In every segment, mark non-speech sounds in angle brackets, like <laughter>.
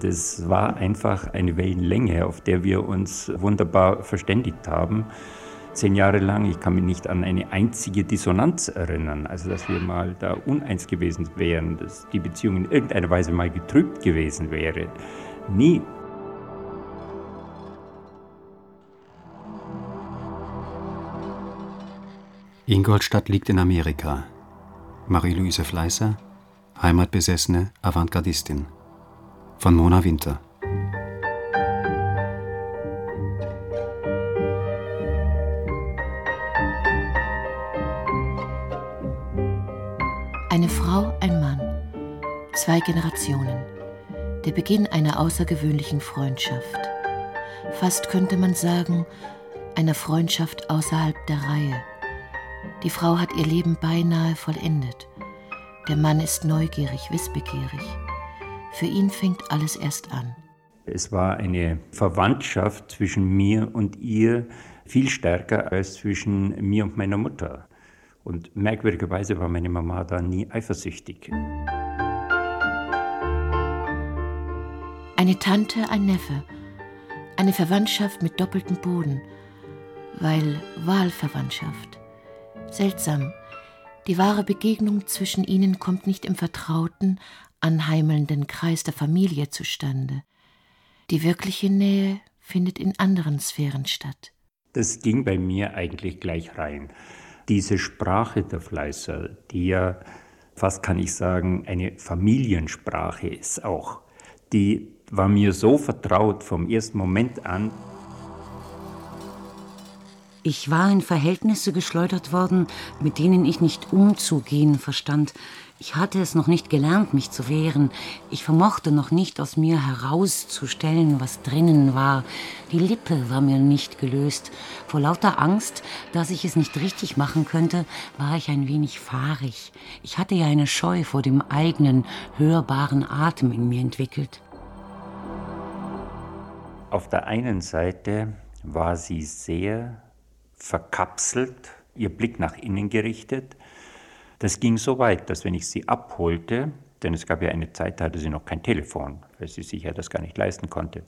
Das war einfach eine Wellenlänge, auf der wir uns wunderbar verständigt haben. Zehn Jahre lang, ich kann mich nicht an eine einzige Dissonanz erinnern, also dass wir mal da uneins gewesen wären, dass die Beziehung in irgendeiner Weise mal getrübt gewesen wäre. Nie. Ingolstadt liegt in Amerika. Marie-Louise Fleißer, heimatbesessene Avantgardistin. Von Mona Winter. Eine Frau, ein Mann. Zwei Generationen. Der Beginn einer außergewöhnlichen Freundschaft. Fast könnte man sagen, einer Freundschaft außerhalb der Reihe. Die Frau hat ihr Leben beinahe vollendet. Der Mann ist neugierig, wissbegierig. Für ihn fängt alles erst an. Es war eine Verwandtschaft zwischen mir und ihr viel stärker als zwischen mir und meiner Mutter. Und merkwürdigerweise war meine Mama da nie eifersüchtig. Eine Tante, ein Neffe. Eine Verwandtschaft mit doppeltem Boden. Weil Wahlverwandtschaft. Seltsam. Die wahre Begegnung zwischen ihnen kommt nicht im vertrauten, anheimelnden Kreis der Familie zustande. Die wirkliche Nähe findet in anderen Sphären statt. Das ging bei mir eigentlich gleich rein. Diese Sprache der Fleißer, die ja fast kann ich sagen, eine Familiensprache ist auch, die war mir so vertraut vom ersten Moment an. Ich war in Verhältnisse geschleudert worden, mit denen ich nicht umzugehen verstand. Ich hatte es noch nicht gelernt, mich zu wehren. Ich vermochte noch nicht aus mir herauszustellen, was drinnen war. Die Lippe war mir nicht gelöst. Vor lauter Angst, dass ich es nicht richtig machen könnte, war ich ein wenig fahrig. Ich hatte ja eine Scheu vor dem eigenen, hörbaren Atem in mir entwickelt. Auf der einen Seite war sie sehr verkapselt, ihr Blick nach innen gerichtet. Das ging so weit, dass wenn ich sie abholte, denn es gab ja eine Zeit, da hatte sie noch kein Telefon, weil sie sich ja das gar nicht leisten konnte.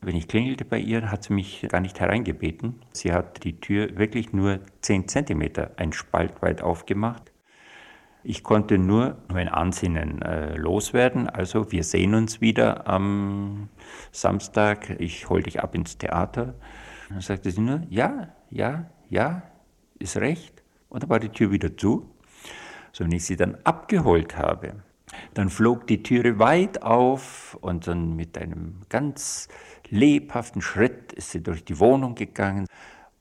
Wenn ich klingelte bei ihr, hat sie mich gar nicht hereingebeten. Sie hat die Tür wirklich nur 10 Zentimeter, ein Spalt weit aufgemacht. Ich konnte nur mein Ansinnen äh, loswerden. Also wir sehen uns wieder am Samstag. Ich hole dich ab ins Theater. Dann sagte sie nur, ja, ja, ja, ist recht. Und dann war die Tür wieder zu. So, wenn ich sie dann abgeholt habe, dann flog die Türe weit auf und dann mit einem ganz lebhaften Schritt ist sie durch die Wohnung gegangen,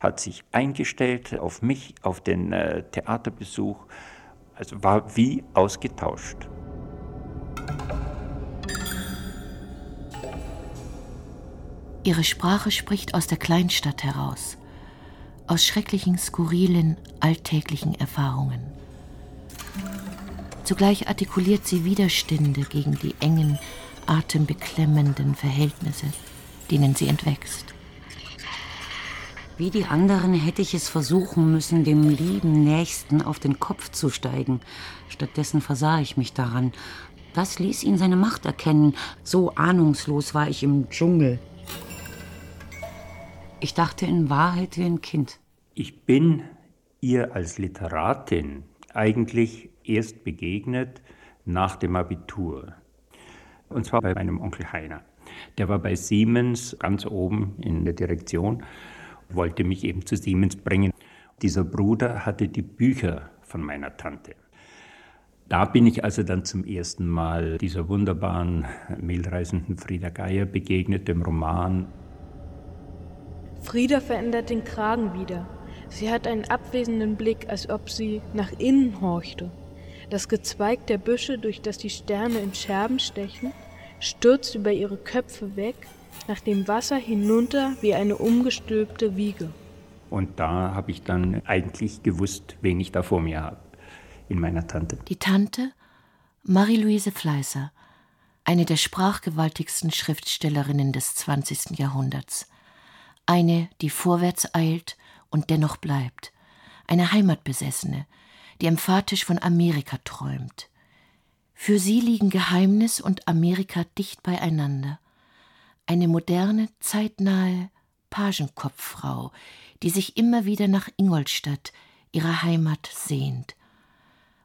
hat sich eingestellt auf mich, auf den äh, Theaterbesuch, also war wie ausgetauscht. Ihre Sprache spricht aus der Kleinstadt heraus, aus schrecklichen, skurrilen, alltäglichen Erfahrungen. Zugleich artikuliert sie Widerstände gegen die engen, atembeklemmenden Verhältnisse, denen sie entwächst. Wie die anderen hätte ich es versuchen müssen, dem lieben Nächsten auf den Kopf zu steigen. Stattdessen versah ich mich daran. Das ließ ihn seine Macht erkennen. So ahnungslos war ich im Dschungel. Ich dachte in Wahrheit wie ein Kind. Ich bin ihr als Literatin eigentlich erst begegnet nach dem Abitur. Und zwar bei meinem Onkel Heiner. Der war bei Siemens ganz oben in der Direktion, wollte mich eben zu Siemens bringen. Dieser Bruder hatte die Bücher von meiner Tante. Da bin ich also dann zum ersten Mal dieser wunderbaren, mehlreisenden Frieda Geier begegnet, dem Roman Frieda verändert den Kragen wieder. Sie hat einen abwesenden Blick, als ob sie nach innen horchte. Das Gezweig der Büsche, durch das die Sterne in Scherben stechen, stürzt über ihre Köpfe weg, nach dem Wasser hinunter wie eine umgestülpte Wiege. Und da habe ich dann eigentlich gewusst, wen ich da vor mir habe, in meiner Tante. Die Tante, Marie-Louise Fleißer, eine der sprachgewaltigsten Schriftstellerinnen des 20. Jahrhunderts eine, die vorwärts eilt und dennoch bleibt, eine Heimatbesessene, die emphatisch von Amerika träumt. Für sie liegen Geheimnis und Amerika dicht beieinander. Eine moderne, zeitnahe Pagenkopffrau, die sich immer wieder nach Ingolstadt, ihrer Heimat, sehnt.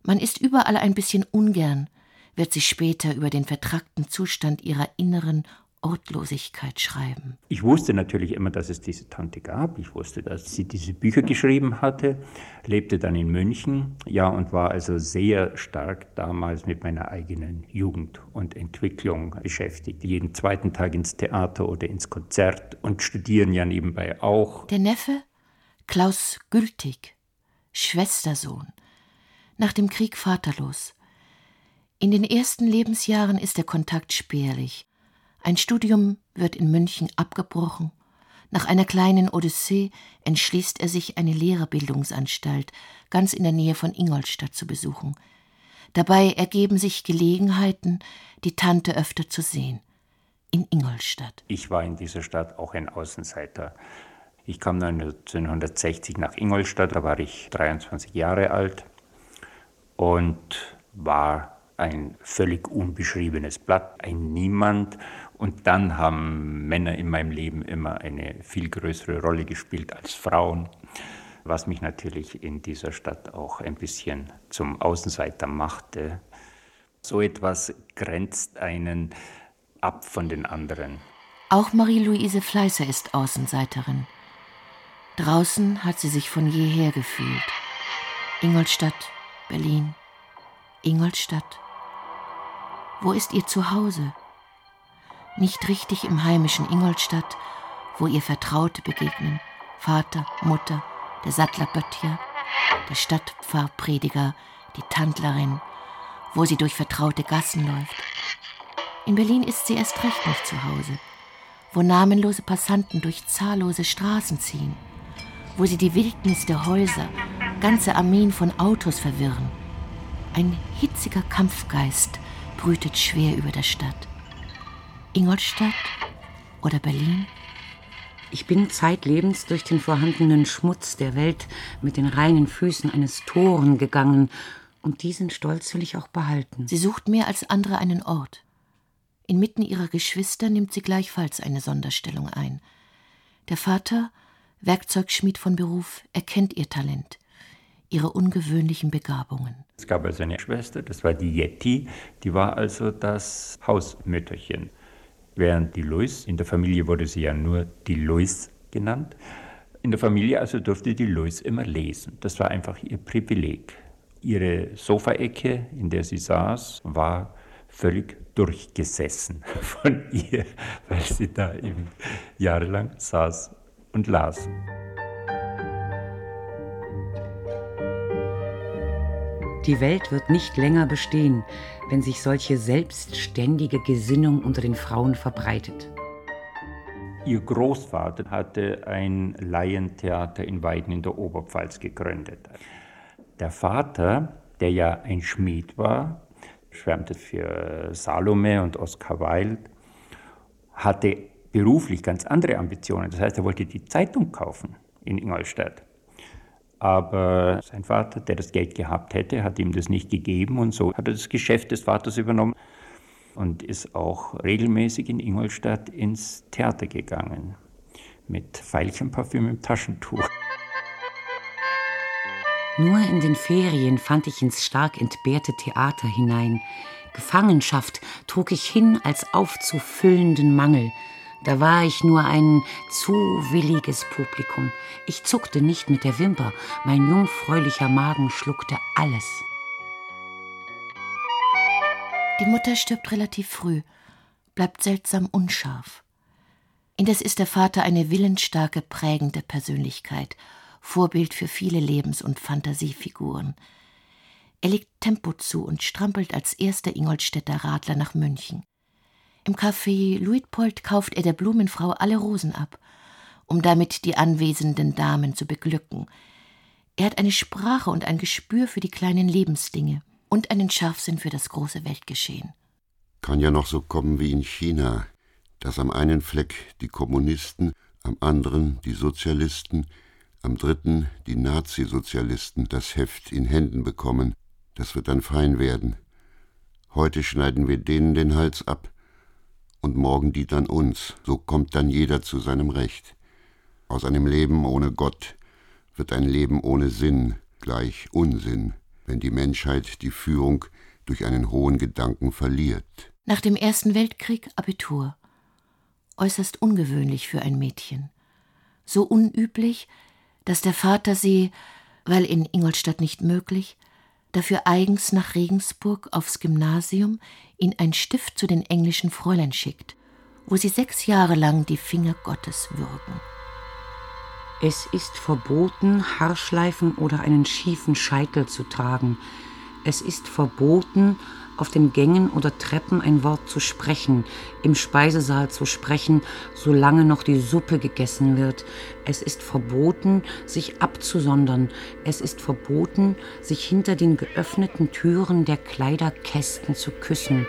Man ist überall ein bisschen ungern, wird sie später über den vertrackten Zustand ihrer inneren Ortlosigkeit schreiben. Ich wusste natürlich immer, dass es diese Tante gab. Ich wusste, dass sie diese Bücher geschrieben hatte, lebte dann in München, ja, und war also sehr stark damals mit meiner eigenen Jugend und Entwicklung beschäftigt. Jeden zweiten Tag ins Theater oder ins Konzert und studieren ja nebenbei auch. Der Neffe Klaus Gültig, Schwestersohn, nach dem Krieg vaterlos. In den ersten Lebensjahren ist der Kontakt spärlich. Ein Studium wird in München abgebrochen. Nach einer kleinen Odyssee entschließt er sich, eine Lehrerbildungsanstalt ganz in der Nähe von Ingolstadt zu besuchen. Dabei ergeben sich Gelegenheiten, die Tante öfter zu sehen. In Ingolstadt. Ich war in dieser Stadt auch ein Außenseiter. Ich kam 1960 nach Ingolstadt, da war ich 23 Jahre alt und war ein völlig unbeschriebenes Blatt, ein Niemand. Und dann haben Männer in meinem Leben immer eine viel größere Rolle gespielt als Frauen, was mich natürlich in dieser Stadt auch ein bisschen zum Außenseiter machte. So etwas grenzt einen ab von den anderen. Auch Marie-Louise Fleißer ist Außenseiterin. Draußen hat sie sich von jeher gefühlt. Ingolstadt, Berlin, Ingolstadt. Wo ist ihr Zuhause? Nicht richtig im heimischen Ingolstadt, wo ihr Vertraute begegnen, Vater, Mutter, der Sattlerböttcher, der Stadtpfarrprediger, die Tandlerin, wo sie durch vertraute Gassen läuft. In Berlin ist sie erst recht nicht zu Hause, wo namenlose Passanten durch zahllose Straßen ziehen, wo sie die Wildnis der Häuser, ganze Armeen von Autos verwirren. Ein hitziger Kampfgeist brütet schwer über der Stadt. Ingolstadt oder Berlin? Ich bin zeitlebens durch den vorhandenen Schmutz der Welt mit den reinen Füßen eines Toren gegangen, und diesen Stolz will ich auch behalten. Sie sucht mehr als andere einen Ort. Inmitten ihrer Geschwister nimmt sie gleichfalls eine Sonderstellung ein. Der Vater, Werkzeugschmied von Beruf, erkennt ihr Talent ihre ungewöhnlichen Begabungen. Es gab also eine Schwester, das war die Yeti, die war also das Hausmütterchen. Während die Louis, in der Familie wurde sie ja nur die Louis genannt, in der Familie also durfte die Louis immer lesen. Das war einfach ihr Privileg. Ihre Sofaecke, in der sie saß, war völlig durchgesessen <laughs> von ihr, weil sie da eben jahrelang saß und las. Die Welt wird nicht länger bestehen, wenn sich solche selbstständige Gesinnung unter den Frauen verbreitet. Ihr Großvater hatte ein Laientheater in Weiden in der Oberpfalz gegründet. Der Vater, der ja ein Schmied war, schwärmte für Salome und Oscar Wilde, hatte beruflich ganz andere Ambitionen. Das heißt, er wollte die Zeitung kaufen in Ingolstadt. Aber sein Vater, der das Geld gehabt hätte, hat ihm das nicht gegeben und so hat er das Geschäft des Vaters übernommen und ist auch regelmäßig in Ingolstadt ins Theater gegangen mit Veilchenparfüm im Taschentuch. Nur in den Ferien fand ich ins stark entbehrte Theater hinein. Gefangenschaft trug ich hin als aufzufüllenden Mangel, da war ich nur ein zu williges Publikum. Ich zuckte nicht mit der Wimper, mein jungfräulicher Magen schluckte alles. Die Mutter stirbt relativ früh, bleibt seltsam unscharf. Indes ist der Vater eine willensstarke, prägende Persönlichkeit, Vorbild für viele Lebens- und Fantasiefiguren. Er legt Tempo zu und strampelt als erster Ingolstädter Radler nach München. Im Café Luitpold kauft er der Blumenfrau alle Rosen ab, um damit die anwesenden Damen zu beglücken. Er hat eine Sprache und ein Gespür für die kleinen Lebensdinge und einen Scharfsinn für das große Weltgeschehen. Kann ja noch so kommen wie in China, dass am einen Fleck die Kommunisten, am anderen die Sozialisten, am dritten die Nazisozialisten das Heft in Händen bekommen. Das wird dann fein werden. Heute schneiden wir denen den Hals ab und morgen die dann uns. So kommt dann jeder zu seinem Recht. Aus einem Leben ohne Gott wird ein Leben ohne Sinn gleich Unsinn, wenn die Menschheit die Führung durch einen hohen Gedanken verliert. Nach dem Ersten Weltkrieg Abitur. Äußerst ungewöhnlich für ein Mädchen. So unüblich, dass der Vater sie, weil in Ingolstadt nicht möglich, dafür eigens nach Regensburg aufs Gymnasium in ein Stift zu den englischen Fräulein schickt, wo sie sechs Jahre lang die Finger Gottes würgen. Es ist verboten, Haarschleifen oder einen schiefen Scheitel zu tragen. Es ist verboten, auf den Gängen oder Treppen ein Wort zu sprechen, im Speisesaal zu sprechen, solange noch die Suppe gegessen wird. Es ist verboten, sich abzusondern. Es ist verboten, sich hinter den geöffneten Türen der Kleiderkästen zu küssen.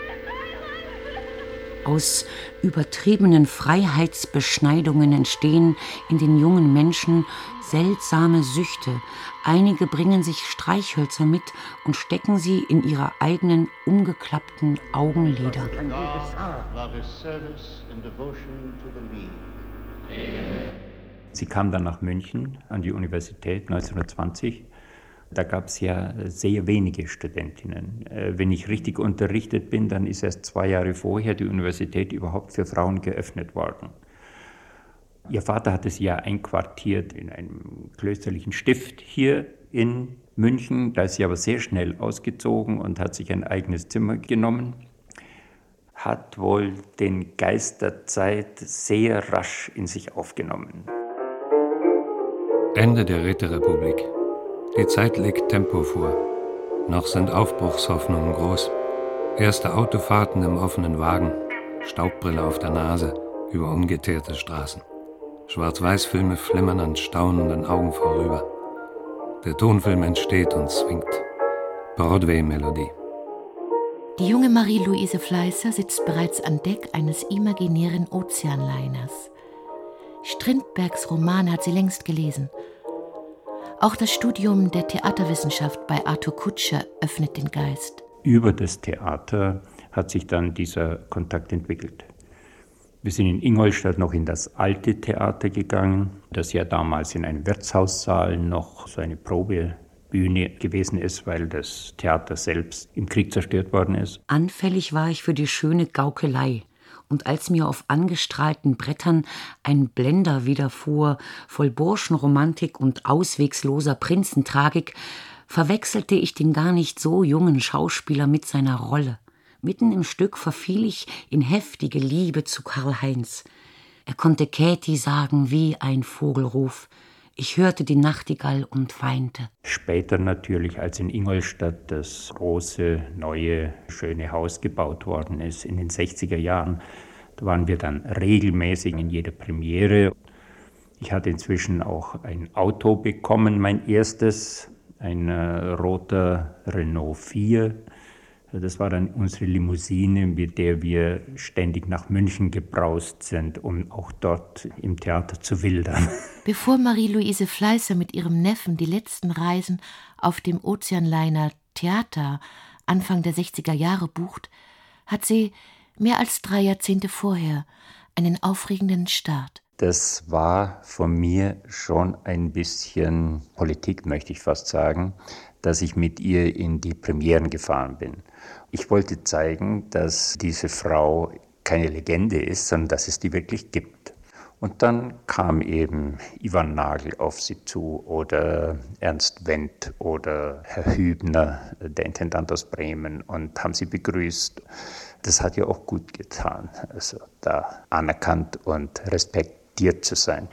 Aus übertriebenen Freiheitsbeschneidungen entstehen in den jungen Menschen seltsame Süchte. Einige bringen sich Streichhölzer mit und stecken sie in ihre eigenen umgeklappten Augenlider. Sie kam dann nach München an die Universität 1920 da gab es ja sehr wenige Studentinnen. Äh, wenn ich richtig unterrichtet bin, dann ist erst zwei Jahre vorher die Universität überhaupt für Frauen geöffnet worden. Ihr Vater hatte sie ja einquartiert in einem klösterlichen Stift hier in München. Da ist sie aber sehr schnell ausgezogen und hat sich ein eigenes Zimmer genommen. Hat wohl den Geist der Zeit sehr rasch in sich aufgenommen. Ende der Räterepublik. Die Zeit legt Tempo vor. Noch sind Aufbruchshoffnungen groß. Erste Autofahrten im offenen Wagen, Staubbrille auf der Nase über ungeteerte Straßen. Schwarz-Weiß-Filme flimmern an staunenden Augen vorüber. Der Tonfilm entsteht und zwingt. Broadway-Melodie. Die junge Marie-Louise Fleißer sitzt bereits an Deck eines imaginären Ozeanliners. Strindbergs Roman hat sie längst gelesen – auch das Studium der Theaterwissenschaft bei Arthur Kutscher öffnet den Geist. Über das Theater hat sich dann dieser Kontakt entwickelt. Wir sind in Ingolstadt noch in das alte Theater gegangen, das ja damals in einem Wirtshaussaal noch so eine Probebühne gewesen ist, weil das Theater selbst im Krieg zerstört worden ist. Anfällig war ich für die schöne Gaukelei und als mir auf angestrahlten Brettern ein Blender widerfuhr, voll Burschenromantik und auswegsloser Prinzentragik, verwechselte ich den gar nicht so jungen Schauspieler mit seiner Rolle. Mitten im Stück verfiel ich in heftige Liebe zu Karl Heinz. Er konnte Käthi sagen wie ein Vogelruf. Ich hörte die Nachtigall und weinte. Später natürlich, als in Ingolstadt das große, neue, schöne Haus gebaut worden ist, in den 60er Jahren, da waren wir dann regelmäßig in jeder Premiere. Ich hatte inzwischen auch ein Auto bekommen, mein erstes, ein äh, roter Renault 4 das war dann unsere Limousine, mit der wir ständig nach München gebraust sind, um auch dort im Theater zu wildern. <laughs> Bevor Marie-Louise Fleißer mit ihrem Neffen die letzten Reisen auf dem Ozeanliner Theater Anfang der 60er Jahre bucht, hat sie mehr als drei Jahrzehnte vorher einen aufregenden Start. Das war von mir schon ein bisschen Politik, möchte ich fast sagen, dass ich mit ihr in die Premieren gefahren bin. Ich wollte zeigen, dass diese Frau keine Legende ist, sondern dass es die wirklich gibt. Und dann kam eben Ivan Nagel auf sie zu oder Ernst Wendt oder Herr Hübner, der Intendant aus Bremen, und haben sie begrüßt. Das hat ihr auch gut getan, also da anerkannt und respektiert zu sein.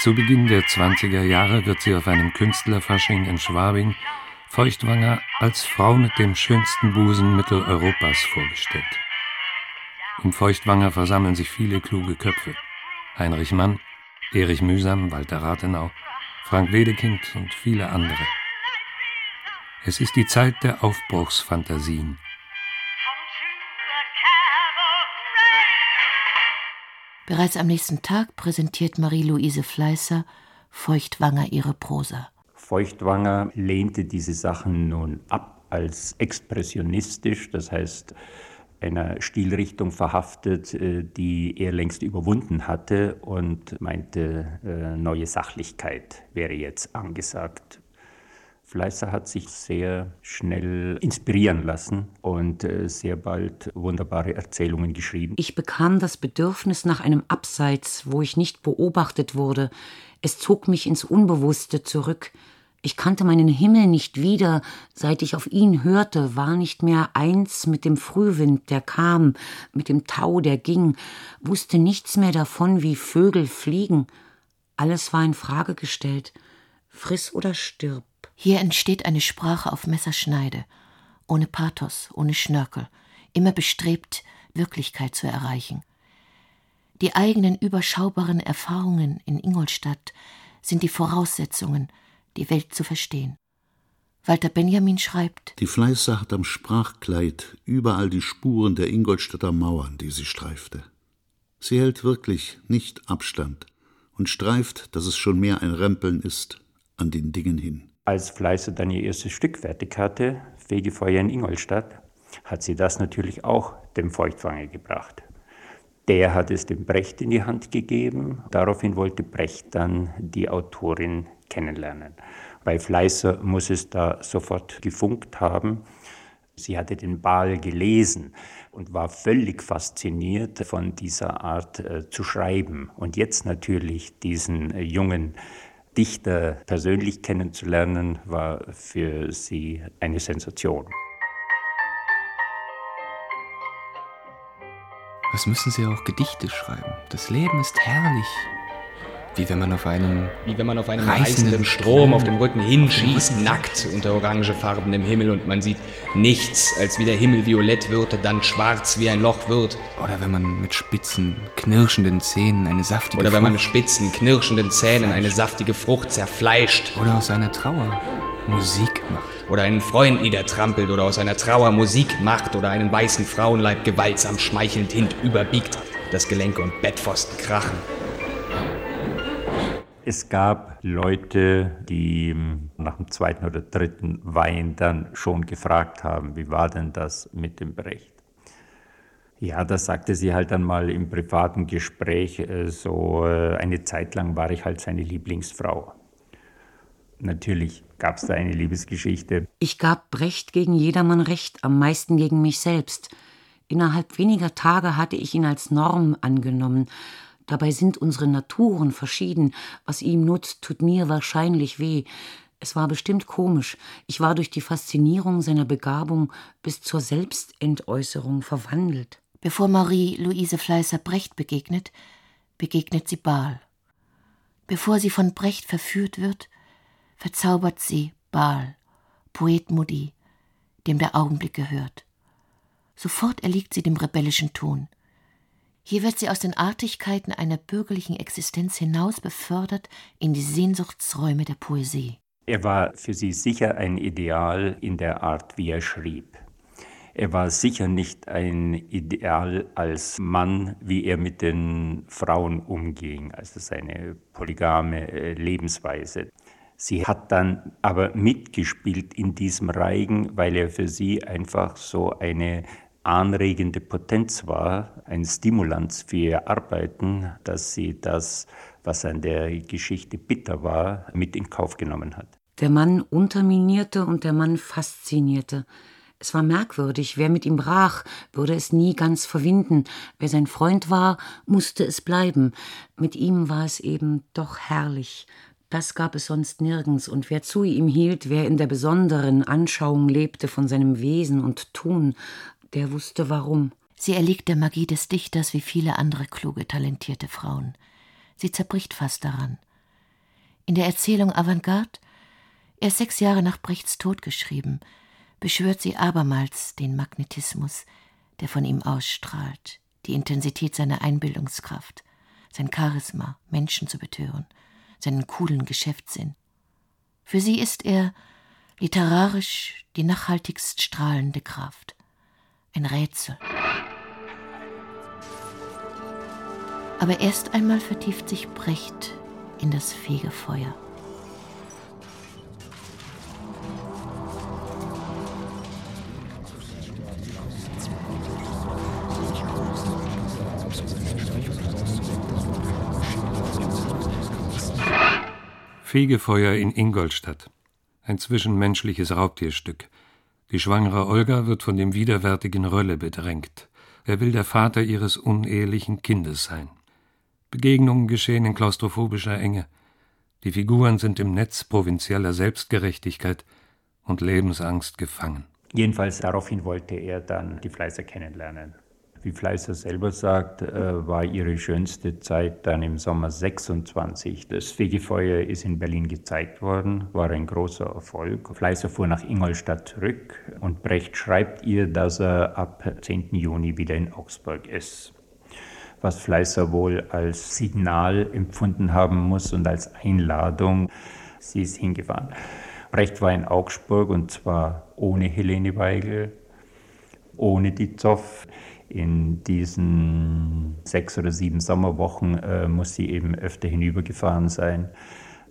Zu Beginn der 20er Jahre wird sie auf einem Künstlerfasching in Schwabing Feuchtwanger als Frau mit dem schönsten Busen Mitteleuropas vorgestellt. Um Feuchtwanger versammeln sich viele kluge Köpfe. Heinrich Mann, Erich Mühsam, Walter Rathenau, Frank Wedekind und viele andere. Es ist die Zeit der Aufbruchsfantasien. Bereits am nächsten Tag präsentiert Marie-Louise Fleißer Feuchtwanger ihre Prosa. Feuchtwanger lehnte diese Sachen nun ab als expressionistisch, das heißt einer Stilrichtung verhaftet, äh, die er längst überwunden hatte und meinte, äh, neue Sachlichkeit wäre jetzt angesagt. Fleißer hat sich sehr schnell inspirieren lassen und äh, sehr bald wunderbare Erzählungen geschrieben. Ich bekam das Bedürfnis nach einem Abseits, wo ich nicht beobachtet wurde. Es zog mich ins Unbewusste zurück. Ich kannte meinen Himmel nicht wieder, seit ich auf ihn hörte, war nicht mehr eins mit dem Frühwind, der kam, mit dem Tau, der ging, wusste nichts mehr davon, wie Vögel fliegen. Alles war in Frage gestellt. Friss oder stirb. Hier entsteht eine Sprache auf Messerschneide, ohne Pathos, ohne Schnörkel, immer bestrebt, Wirklichkeit zu erreichen. Die eigenen überschaubaren Erfahrungen in Ingolstadt sind die Voraussetzungen, die Welt zu verstehen. Walter Benjamin schreibt: Die Fleißer hat am Sprachkleid überall die Spuren der Ingolstädter Mauern, die sie streifte. Sie hält wirklich nicht Abstand und streift, dass es schon mehr ein Rempeln ist, an den Dingen hin. Als Fleißer dann ihr erstes Stück fertig hatte, Fegefeuer in Ingolstadt, hat sie das natürlich auch dem Feuchtwanger gebracht. Der hat es dem Brecht in die Hand gegeben. Daraufhin wollte Brecht dann die Autorin kennenlernen. Bei Fleißer muss es da sofort gefunkt haben. Sie hatte den Bal gelesen und war völlig fasziniert von dieser Art äh, zu schreiben. Und jetzt natürlich diesen äh, jungen Dichter persönlich kennenzulernen, war für sie eine Sensation. Was müssen Sie auch Gedichte schreiben? Das Leben ist herrlich. Wie wenn man auf einem, Wie wenn man auf einem reißenden Strom auf dem Rücken hinschießt, nackt unter orangefarbenem Himmel und man sieht nichts, als wie der Himmel violett wird, dann schwarz wie ein Loch wird. Oder wenn man mit spitzen, knirschenden Zähnen eine saftige Oder wenn man mit Frucht spitzen, knirschenden Zähnen eine saftige Frucht zerfleischt. oder aus einer Trauer Musik macht. Oder einen Freund niedertrampelt oder aus einer Trauer Musik macht oder einen weißen Frauenleib gewaltsam schmeichelnd hinüberbiegt, dass Gelenke und Bettpfosten krachen. Es gab Leute, die nach dem zweiten oder dritten Wein dann schon gefragt haben, wie war denn das mit dem Brecht? Ja, das sagte sie halt dann mal im privaten Gespräch, äh, so äh, eine Zeit lang war ich halt seine Lieblingsfrau. Natürlich gab es da eine Liebesgeschichte. Ich gab Brecht gegen jedermann recht, am meisten gegen mich selbst. Innerhalb weniger Tage hatte ich ihn als Norm angenommen. Dabei sind unsere Naturen verschieden. Was ihm nutzt, tut mir wahrscheinlich weh. Es war bestimmt komisch. Ich war durch die Faszinierung seiner Begabung bis zur Selbstentäußerung verwandelt. Bevor Marie-Louise Fleißer Brecht begegnet, begegnet sie Baal. Bevor sie von Brecht verführt wird, verzaubert sie Baal, Poet Mudi, dem der Augenblick gehört. Sofort erliegt sie dem rebellischen Ton. Hier wird sie aus den Artigkeiten einer bürgerlichen Existenz hinaus befördert in die Sehnsuchtsräume der Poesie. Er war für sie sicher ein Ideal in der Art, wie er schrieb. Er war sicher nicht ein Ideal als Mann, wie er mit den Frauen umging, also seine polygame äh, Lebensweise. Sie hat dann aber mitgespielt in diesem Reigen, weil er für sie einfach so eine anregende Potenz war, ein Stimulanz für ihr Arbeiten, dass sie das, was an der Geschichte bitter war, mit in Kauf genommen hat. Der Mann unterminierte und der Mann faszinierte. Es war merkwürdig, wer mit ihm brach, würde es nie ganz verwinden. Wer sein Freund war, musste es bleiben. Mit ihm war es eben doch herrlich. Das gab es sonst nirgends, und wer zu ihm hielt, wer in der besonderen Anschauung lebte von seinem Wesen und Tun, der wusste warum. Sie erliegt der Magie des Dichters wie viele andere kluge, talentierte Frauen. Sie zerbricht fast daran. In der Erzählung Avantgarde, erst sechs Jahre nach Brechts Tod geschrieben, beschwört sie abermals den Magnetismus, der von ihm ausstrahlt, die Intensität seiner Einbildungskraft, sein Charisma, Menschen zu betören, seinen coolen Geschäftssinn. Für sie ist er literarisch die nachhaltigst strahlende Kraft. Ein Rätsel. Aber erst einmal vertieft sich Brecht in das Fegefeuer. Fegefeuer in Ingolstadt. Ein zwischenmenschliches Raubtierstück. Die schwangere Olga wird von dem widerwärtigen Rölle bedrängt. Er will der Vater ihres unehelichen Kindes sein. Begegnungen geschehen in klaustrophobischer Enge. Die Figuren sind im Netz provinzieller Selbstgerechtigkeit und Lebensangst gefangen. Jedenfalls daraufhin wollte er dann die Fleißer kennenlernen. Wie Fleißer selber sagt, äh, war ihre schönste Zeit dann im Sommer 26. Das Fegefeuer ist in Berlin gezeigt worden, war ein großer Erfolg. Fleißer fuhr nach Ingolstadt zurück und Brecht schreibt ihr, dass er ab 10. Juni wieder in Augsburg ist. Was Fleißer wohl als Signal empfunden haben muss und als Einladung. Sie ist hingefahren. Brecht war in Augsburg und zwar ohne Helene Weigel, ohne die Zoff. In diesen sechs oder sieben Sommerwochen äh, muss sie eben öfter hinübergefahren sein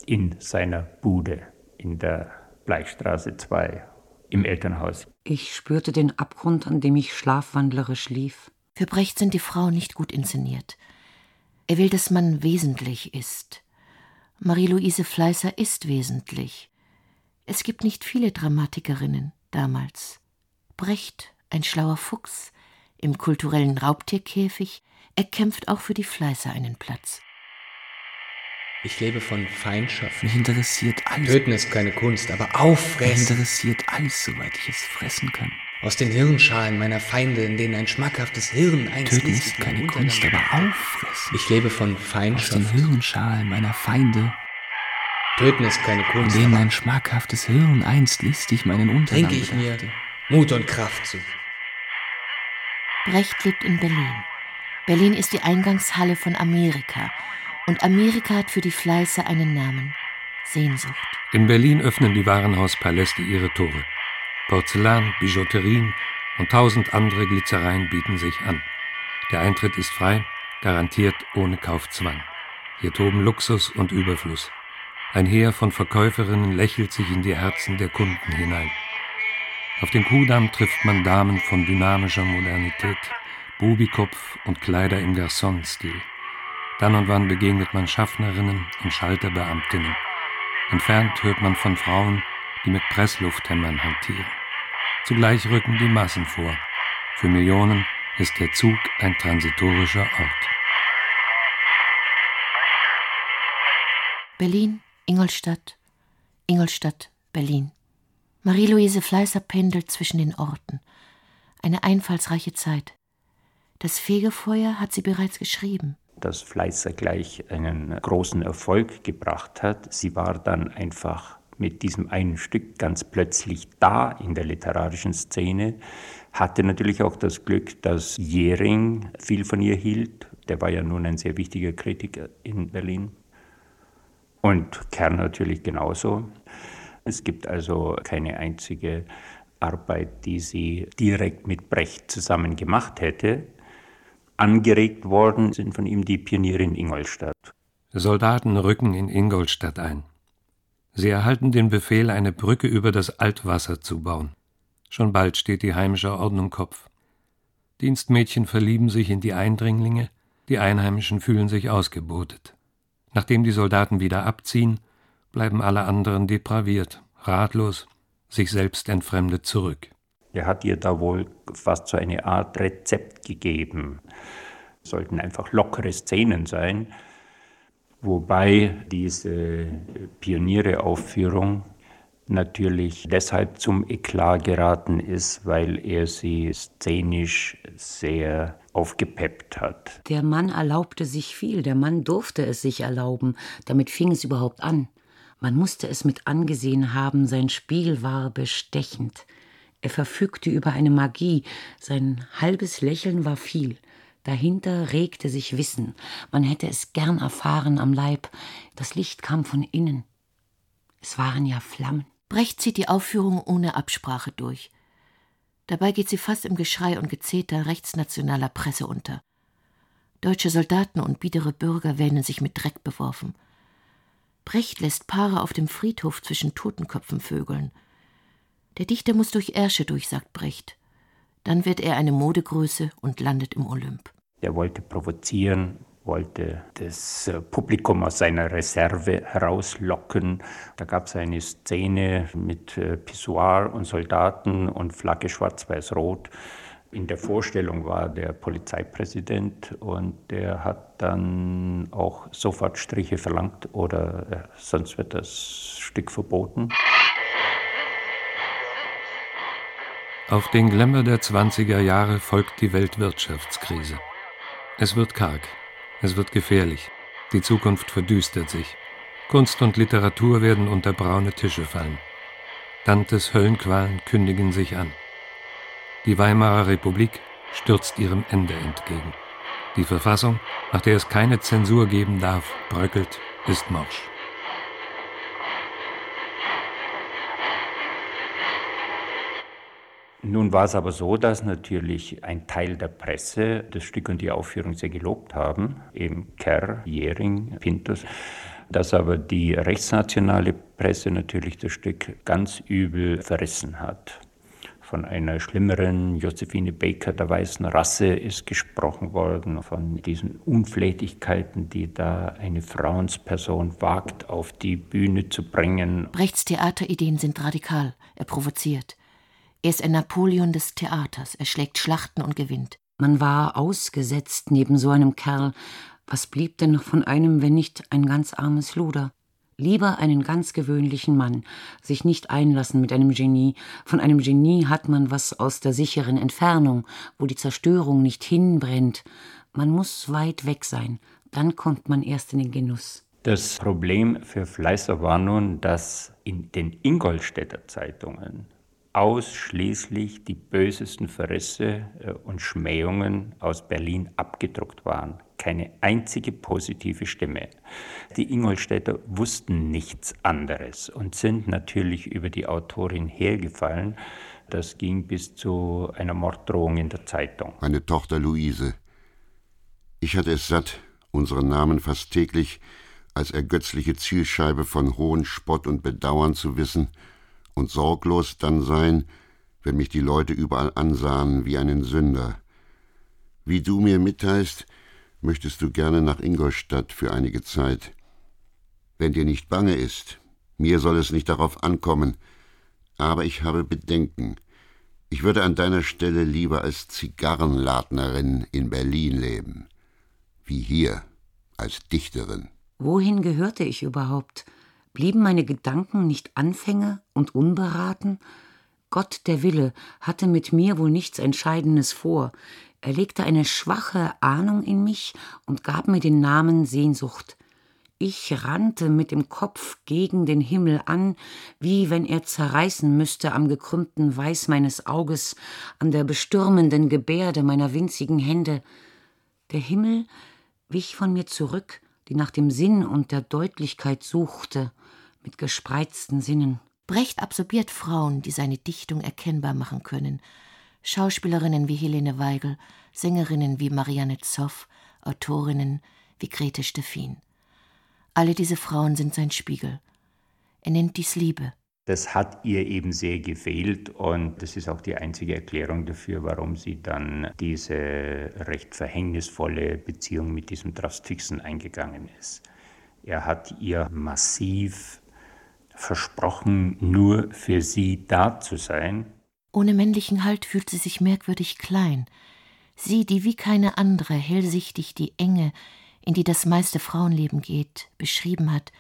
in seiner Bude in der Bleichstraße 2 im Elternhaus. Ich spürte den Abgrund, an dem ich schlafwandlerisch lief. Für Brecht sind die Frauen nicht gut inszeniert. Er will, dass man wesentlich ist. Marie-Louise Fleißer ist wesentlich. Es gibt nicht viele Dramatikerinnen damals. Brecht, ein schlauer Fuchs, im kulturellen Raubtierkäfig, er kämpft auch für die Fleißer einen Platz. Ich lebe von Feindschaft. Mich interessiert alles. Töten ist keine Kunst, aber auffressen. Mich interessiert alles, soweit ich es fressen kann. Aus den Hirnschalen meiner Feinde, in denen ein schmackhaftes Hirn einst Töten ist keine Kunst, aber auffressen. Ich lebe von Feindschaft. Aus den Hirnschalen meiner Feinde. Töten ist keine Kunst. In denen ein schmackhaftes Hirn einst listig meinen Untergang Trinke ich mir Mut und Kraft zu. Brecht lebt in Berlin. Berlin ist die Eingangshalle von Amerika. Und Amerika hat für die Fleißer einen Namen. Sehnsucht. In Berlin öffnen die Warenhauspaläste ihre Tore. Porzellan, Bijouterien und tausend andere Glitzereien bieten sich an. Der Eintritt ist frei, garantiert ohne Kaufzwang. Hier toben Luxus und Überfluss. Ein Heer von Verkäuferinnen lächelt sich in die Herzen der Kunden hinein. Auf dem Kudamm trifft man Damen von dynamischer Modernität, Bubikopf und Kleider im Garçon-Stil. Dann und wann begegnet man Schaffnerinnen und Schalterbeamtinnen. Entfernt hört man von Frauen, die mit Presslufthämmern hantieren. Zugleich rücken die Massen vor. Für Millionen ist der Zug ein transitorischer Ort. Berlin, Ingolstadt, Ingolstadt, Berlin. Marie-Louise Fleißer pendelt zwischen den Orten. Eine einfallsreiche Zeit. Das Fegefeuer hat sie bereits geschrieben. Dass Fleißer gleich einen großen Erfolg gebracht hat. Sie war dann einfach mit diesem einen Stück ganz plötzlich da in der literarischen Szene. Hatte natürlich auch das Glück, dass Jering viel von ihr hielt. Der war ja nun ein sehr wichtiger Kritiker in Berlin. Und Kern natürlich genauso. Es gibt also keine einzige Arbeit, die sie direkt mit Brecht zusammen gemacht hätte. Angeregt worden sind von ihm die Pioniere in Ingolstadt. Soldaten rücken in Ingolstadt ein. Sie erhalten den Befehl, eine Brücke über das Altwasser zu bauen. Schon bald steht die heimische Ordnung Kopf. Dienstmädchen verlieben sich in die Eindringlinge, die Einheimischen fühlen sich ausgebotet. Nachdem die Soldaten wieder abziehen, bleiben alle anderen depraviert, ratlos, sich selbst entfremdet zurück. Er hat ihr da wohl fast so eine Art Rezept gegeben. Es sollten einfach lockere Szenen sein, wobei diese Pioniere-Aufführung natürlich deshalb zum Eklat geraten ist, weil er sie szenisch sehr aufgepeppt hat. Der Mann erlaubte sich viel, der Mann durfte es sich erlauben, damit fing es überhaupt an. Man musste es mit angesehen haben, sein Spiel war bestechend. Er verfügte über eine Magie, sein halbes Lächeln war viel. Dahinter regte sich Wissen, man hätte es gern erfahren am Leib. Das Licht kam von innen. Es waren ja Flammen. Brecht zieht die Aufführung ohne Absprache durch. Dabei geht sie fast im Geschrei und Gezeter rechtsnationaler Presse unter. Deutsche Soldaten und biedere Bürger wähnen sich mit Dreck beworfen. Brecht lässt Paare auf dem Friedhof zwischen Totenköpfen vögeln. Der Dichter muss durch Ärsche durch, sagt Brecht. Dann wird er eine Modegröße und landet im Olymp. Er wollte provozieren, wollte das äh, Publikum aus seiner Reserve herauslocken. Da gab es eine Szene mit äh, Pissoir und Soldaten und Flagge schwarz-weiß-rot. In der Vorstellung war der Polizeipräsident und der hat dann auch sofort Striche verlangt oder äh, sonst wird das Stück verboten. Auf den Glamour der 20er Jahre folgt die Weltwirtschaftskrise. Es wird karg, es wird gefährlich, die Zukunft verdüstert sich. Kunst und Literatur werden unter braune Tische fallen. Dantes Höllenqualen kündigen sich an. Die Weimarer Republik stürzt ihrem Ende entgegen. Die Verfassung, nach der es keine Zensur geben darf, bröckelt, ist morsch. Nun war es aber so, dass natürlich ein Teil der Presse das Stück und die Aufführung sehr gelobt haben, eben Kerr, Jering, Pintus, dass aber die rechtsnationale Presse natürlich das Stück ganz übel verrissen hat. Von einer schlimmeren Josephine Baker der weißen Rasse ist gesprochen worden, von diesen Unflätigkeiten, die da eine Frauensperson wagt, auf die Bühne zu bringen. Brechts Theaterideen sind radikal. Er provoziert. Er ist ein Napoleon des Theaters. Er schlägt Schlachten und gewinnt. Man war ausgesetzt neben so einem Kerl. Was blieb denn noch von einem, wenn nicht ein ganz armes Luder? Lieber einen ganz gewöhnlichen Mann, sich nicht einlassen mit einem Genie. Von einem Genie hat man was aus der sicheren Entfernung, wo die Zerstörung nicht hinbrennt. Man muss weit weg sein, dann kommt man erst in den Genuss. Das Problem für Fleißer war nun, dass in den Ingolstädter Zeitungen ausschließlich die bösesten Verrisse äh, und Schmähungen aus Berlin abgedruckt waren. Keine einzige positive Stimme. Die Ingolstädter wussten nichts anderes und sind natürlich über die Autorin hergefallen. Das ging bis zu einer Morddrohung in der Zeitung. Meine Tochter Luise. Ich hatte es satt, unseren Namen fast täglich als ergötzliche Zielscheibe von hohen Spott und Bedauern zu wissen und sorglos dann sein, wenn mich die Leute überall ansahen wie einen Sünder. Wie du mir mitteilst, möchtest du gerne nach Ingolstadt für einige Zeit. Wenn dir nicht bange ist, mir soll es nicht darauf ankommen, aber ich habe Bedenken. Ich würde an deiner Stelle lieber als Zigarrenladnerin in Berlin leben, wie hier als Dichterin. Wohin gehörte ich überhaupt? Blieben meine Gedanken nicht Anfänge und unberaten? Gott der Wille hatte mit mir wohl nichts Entscheidendes vor. Er legte eine schwache Ahnung in mich und gab mir den Namen Sehnsucht. Ich rannte mit dem Kopf gegen den Himmel an, wie wenn er zerreißen müsste am gekrümmten Weiß meines Auges, an der bestürmenden Gebärde meiner winzigen Hände. Der Himmel wich von mir zurück, die nach dem Sinn und der Deutlichkeit suchte mit gespreizten Sinnen. Brecht absorbiert Frauen, die seine Dichtung erkennbar machen können. Schauspielerinnen wie Helene Weigel, Sängerinnen wie Marianne Zoff, Autorinnen wie Grete Steffin. Alle diese Frauen sind sein Spiegel. Er nennt dies Liebe. Das hat ihr eben sehr gefehlt und das ist auch die einzige Erklärung dafür, warum sie dann diese recht verhängnisvolle Beziehung mit diesem Drastixen eingegangen ist. Er hat ihr massiv versprochen, nur für sie da zu sein. Ohne männlichen Halt fühlt sie sich merkwürdig klein. Sie, die wie keine andere hellsichtig die Enge, in die das meiste Frauenleben geht, beschrieben hat.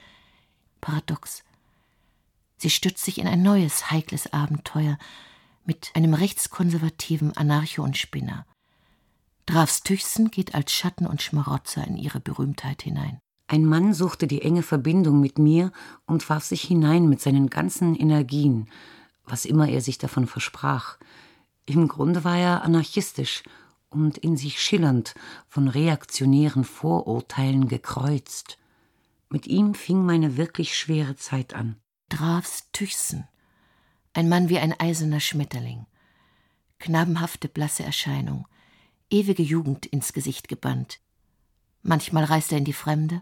Paradox. Sie stürzt sich in ein neues, heikles Abenteuer mit einem rechtskonservativen Anarcho und Spinner. Drafs Tüchsen geht als Schatten und Schmarotzer in ihre Berühmtheit hinein. Ein Mann suchte die enge Verbindung mit mir und warf sich hinein mit seinen ganzen Energien, was immer er sich davon versprach. Im Grunde war er anarchistisch und in sich schillernd, von reaktionären Vorurteilen gekreuzt. Mit ihm fing meine wirklich schwere Zeit an. Drafs Tüchsen, ein Mann wie ein eiserner Schmetterling, knabenhafte blasse Erscheinung, ewige Jugend ins Gesicht gebannt, Manchmal reist er in die Fremde,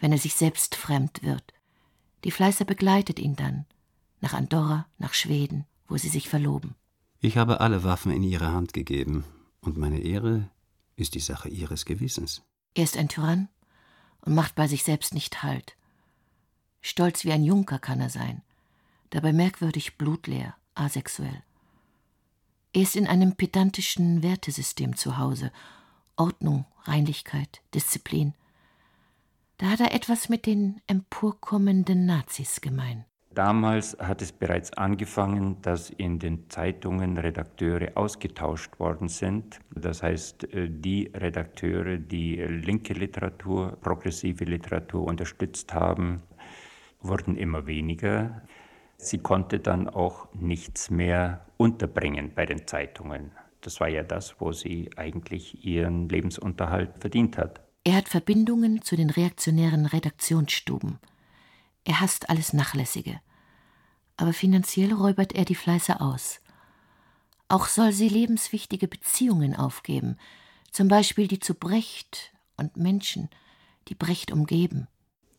wenn er sich selbst fremd wird. Die Fleißer begleitet ihn dann nach Andorra, nach Schweden, wo sie sich verloben. Ich habe alle Waffen in ihre Hand gegeben, und meine Ehre ist die Sache ihres Gewissens. Er ist ein Tyrann und macht bei sich selbst nicht Halt. Stolz wie ein Junker kann er sein, dabei merkwürdig blutleer, asexuell. Er ist in einem pedantischen Wertesystem zu Hause. Ordnung, Reinlichkeit, Disziplin. Da hat er etwas mit den emporkommenden Nazis gemein. Damals hat es bereits angefangen, dass in den Zeitungen Redakteure ausgetauscht worden sind. Das heißt, äh, die Redakteure, die linke Literatur, progressive Literatur unterstützt haben, wurden immer weniger. Sie konnte dann auch nichts mehr unterbringen bei den Zeitungen. Das war ja das, wo sie eigentlich ihren Lebensunterhalt verdient hat. Er hat Verbindungen zu den reaktionären Redaktionsstuben. Er hasst alles Nachlässige. Aber finanziell räubert er die Fleiße aus. Auch soll sie lebenswichtige Beziehungen aufgeben, zum Beispiel die zu Brecht und Menschen, die Brecht umgeben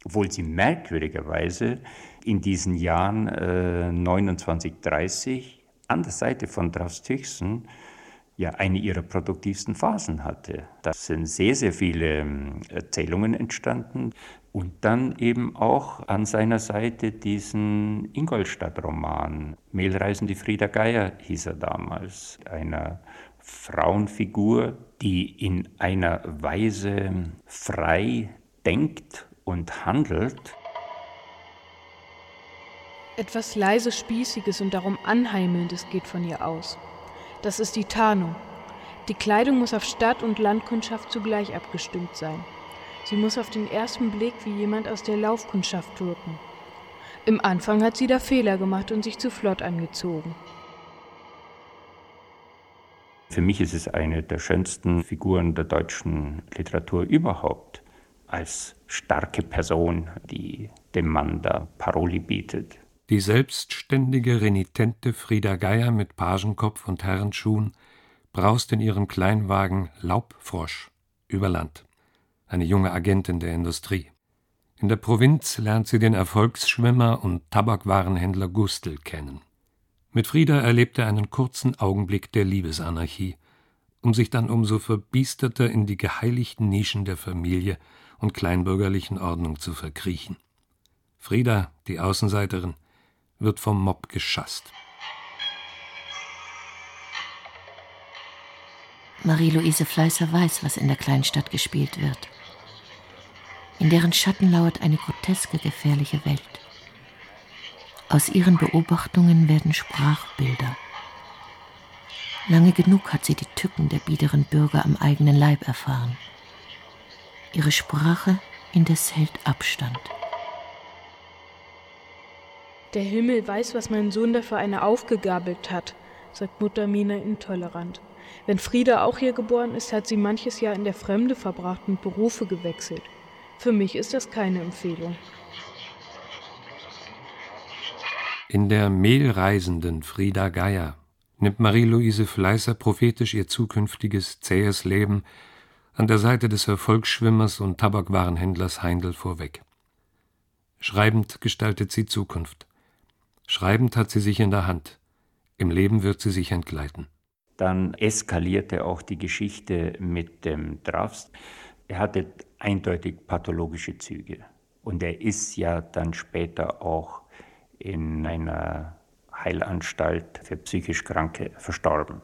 obwohl sie merkwürdigerweise in diesen Jahren äh, 29, 30 an der Seite von Draustüchsen ja eine ihrer produktivsten Phasen hatte. Da sind sehr, sehr viele ähm, Erzählungen entstanden und dann eben auch an seiner Seite diesen Ingolstadt-Roman. Mehlreisende Frieda Geier hieß er damals, einer Frauenfigur, die in einer Weise frei denkt und handelt. Etwas leise Spießiges und darum Anheimelndes geht von ihr aus. Das ist die Tarnung. Die Kleidung muss auf Stadt- und Landkundschaft zugleich abgestimmt sein. Sie muss auf den ersten Blick wie jemand aus der Laufkundschaft wirken. Im Anfang hat sie da Fehler gemacht und sich zu flott angezogen. Für mich ist es eine der schönsten Figuren der deutschen Literatur überhaupt als starke Person, die dem Mann da Paroli bietet. Die selbstständige, renitente Frieda Geier mit Pagenkopf und Herrenschuhen braust in ihrem Kleinwagen Laubfrosch über Land, eine junge Agentin der Industrie. In der Provinz lernt sie den Erfolgsschwimmer und Tabakwarenhändler Gustl kennen. Mit Frieda erlebt er einen kurzen Augenblick der Liebesanarchie, um sich dann umso verbiesterter in die geheiligten Nischen der Familie und kleinbürgerlichen Ordnung zu verkriechen. Frieda, die Außenseiterin, wird vom Mob geschasst. Marie-Louise Fleißer weiß, was in der Kleinstadt gespielt wird. In deren Schatten lauert eine groteske, gefährliche Welt. Aus ihren Beobachtungen werden Sprachbilder. Lange genug hat sie die Tücken der biederen Bürger am eigenen Leib erfahren. Ihre Sprache indes hält Abstand. Der Himmel weiß, was mein Sohn da für eine aufgegabelt hat, sagt Mutter Mina intolerant. Wenn Frieda auch hier geboren ist, hat sie manches Jahr in der Fremde verbracht und Berufe gewechselt. Für mich ist das keine Empfehlung. In der Mehlreisenden Frieda Geier nimmt Marie-Louise Fleißer prophetisch ihr zukünftiges zähes Leben an der Seite des Erfolgsschwimmers und Tabakwarenhändlers Heindl vorweg. Schreibend gestaltet sie Zukunft. Schreibend hat sie sich in der Hand. Im Leben wird sie sich entgleiten. Dann eskalierte auch die Geschichte mit dem Drafts. Er hatte eindeutig pathologische Züge. Und er ist ja dann später auch in einer Heilanstalt für psychisch Kranke verstorben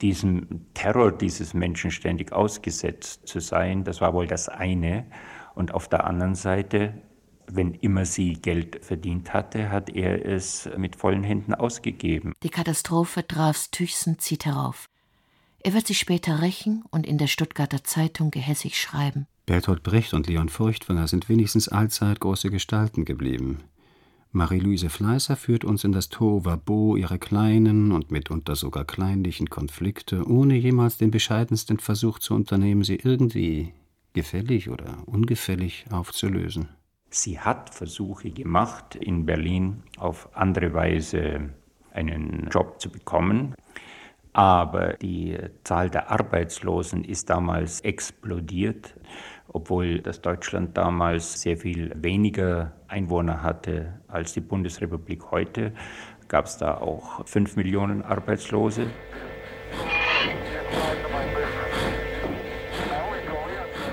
diesem Terror dieses Menschen ständig ausgesetzt zu sein, das war wohl das eine. Und auf der anderen Seite, wenn immer sie Geld verdient hatte, hat er es mit vollen Händen ausgegeben. Die Katastrophe Drafs Tüchsen zieht herauf. Er wird sich später rächen und in der Stuttgarter Zeitung gehässig schreiben. Bertolt Brecht und Leon Furchtwanger sind wenigstens allzeit große Gestalten geblieben. Marie-Louise Fleißer führt uns in das Tohuwabohu ihrer kleinen und mitunter sogar kleinlichen Konflikte, ohne jemals den bescheidensten Versuch zu unternehmen, sie irgendwie gefällig oder ungefällig aufzulösen. Sie hat Versuche gemacht, in Berlin auf andere Weise einen Job zu bekommen, Aber die Zahl der Arbeitslosen ist damals explodiert, obwohl das Deutschland damals sehr viel weniger Einwohner hatte als die Bundesrepublik heute, gab es da auch fünf Millionen Arbeitslose.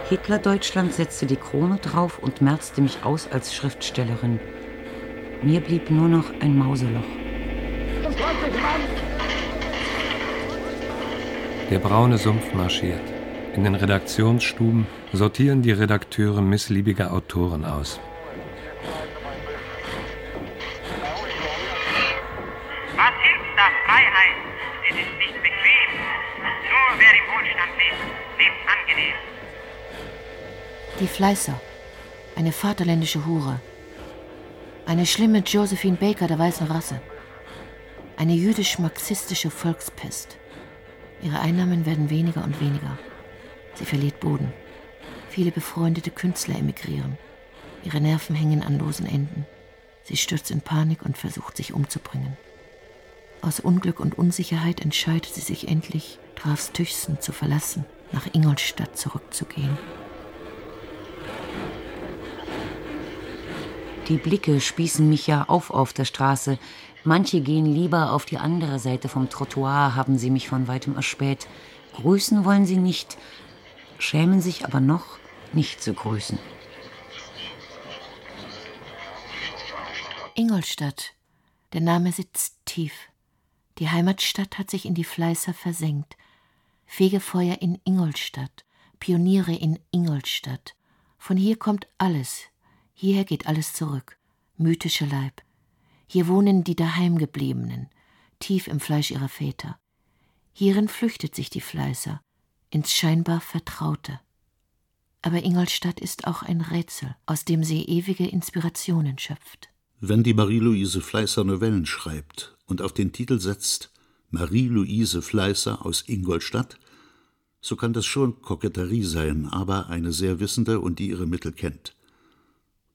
Hitler-Deutschland setzte die Krone drauf und merzte mich aus als Schriftstellerin. Mir blieb nur noch ein Mauseloch. Der braune Sumpf marschiert. In den Redaktionsstuben sortieren die Redakteure missliebige Autoren aus. Was hilft da Freiheit? Es ist nicht bequem. Nur wer im Wohlstand lebt, lebt angenehm. Die Fleißer, eine vaterländische Hure. Eine schlimme Josephine Baker der weißen Rasse. Eine jüdisch-marxistische Volkspest. Ihre Einnahmen werden weniger und weniger. Sie verliert Boden. Viele befreundete Künstler emigrieren. Ihre Nerven hängen an losen Enden. Sie stürzt in Panik und versucht sich umzubringen. Aus Unglück und Unsicherheit entscheidet sie sich endlich, Trafstüchsen zu verlassen, nach Ingolstadt zurückzugehen. Die Blicke spießen mich ja auf auf der Straße. Manche gehen lieber auf die andere Seite vom Trottoir, haben sie mich von weitem erspäht. Grüßen wollen sie nicht, schämen sich aber noch, nicht zu grüßen. Ingolstadt. Der Name sitzt tief. Die Heimatstadt hat sich in die Fleißer versenkt. Fegefeuer in Ingolstadt, Pioniere in Ingolstadt. Von hier kommt alles, Hierher geht alles zurück, mythischer Leib. Hier wohnen die Daheimgebliebenen, tief im Fleisch ihrer Väter. Hierin flüchtet sich die Fleißer, ins scheinbar Vertraute. Aber Ingolstadt ist auch ein Rätsel, aus dem sie ewige Inspirationen schöpft. Wenn die Marie-Louise Fleißer Novellen schreibt und auf den Titel setzt Marie-Louise Fleißer aus Ingolstadt, so kann das schon Koketterie sein, aber eine sehr wissende und die ihre Mittel kennt.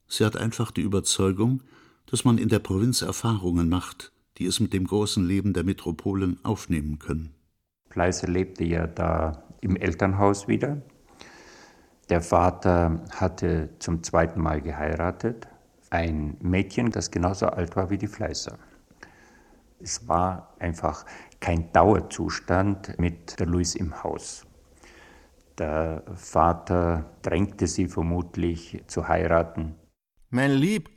Sie hat einfach die Überzeugung, dass man in der Provinz Erfahrungen macht, die es mit dem großen Leben der Metropolen aufnehmen können. Pleißer lebte ja da im Elternhaus wieder. Der Vater hatte zum zweiten Mal geheiratet, ein Mädchen, das genauso alt war wie die Fleißer. Es war einfach kein Dauerzustand mit der Louis im Haus. Der Vater drängte sie vermutlich zu heiraten. Mein Lieb,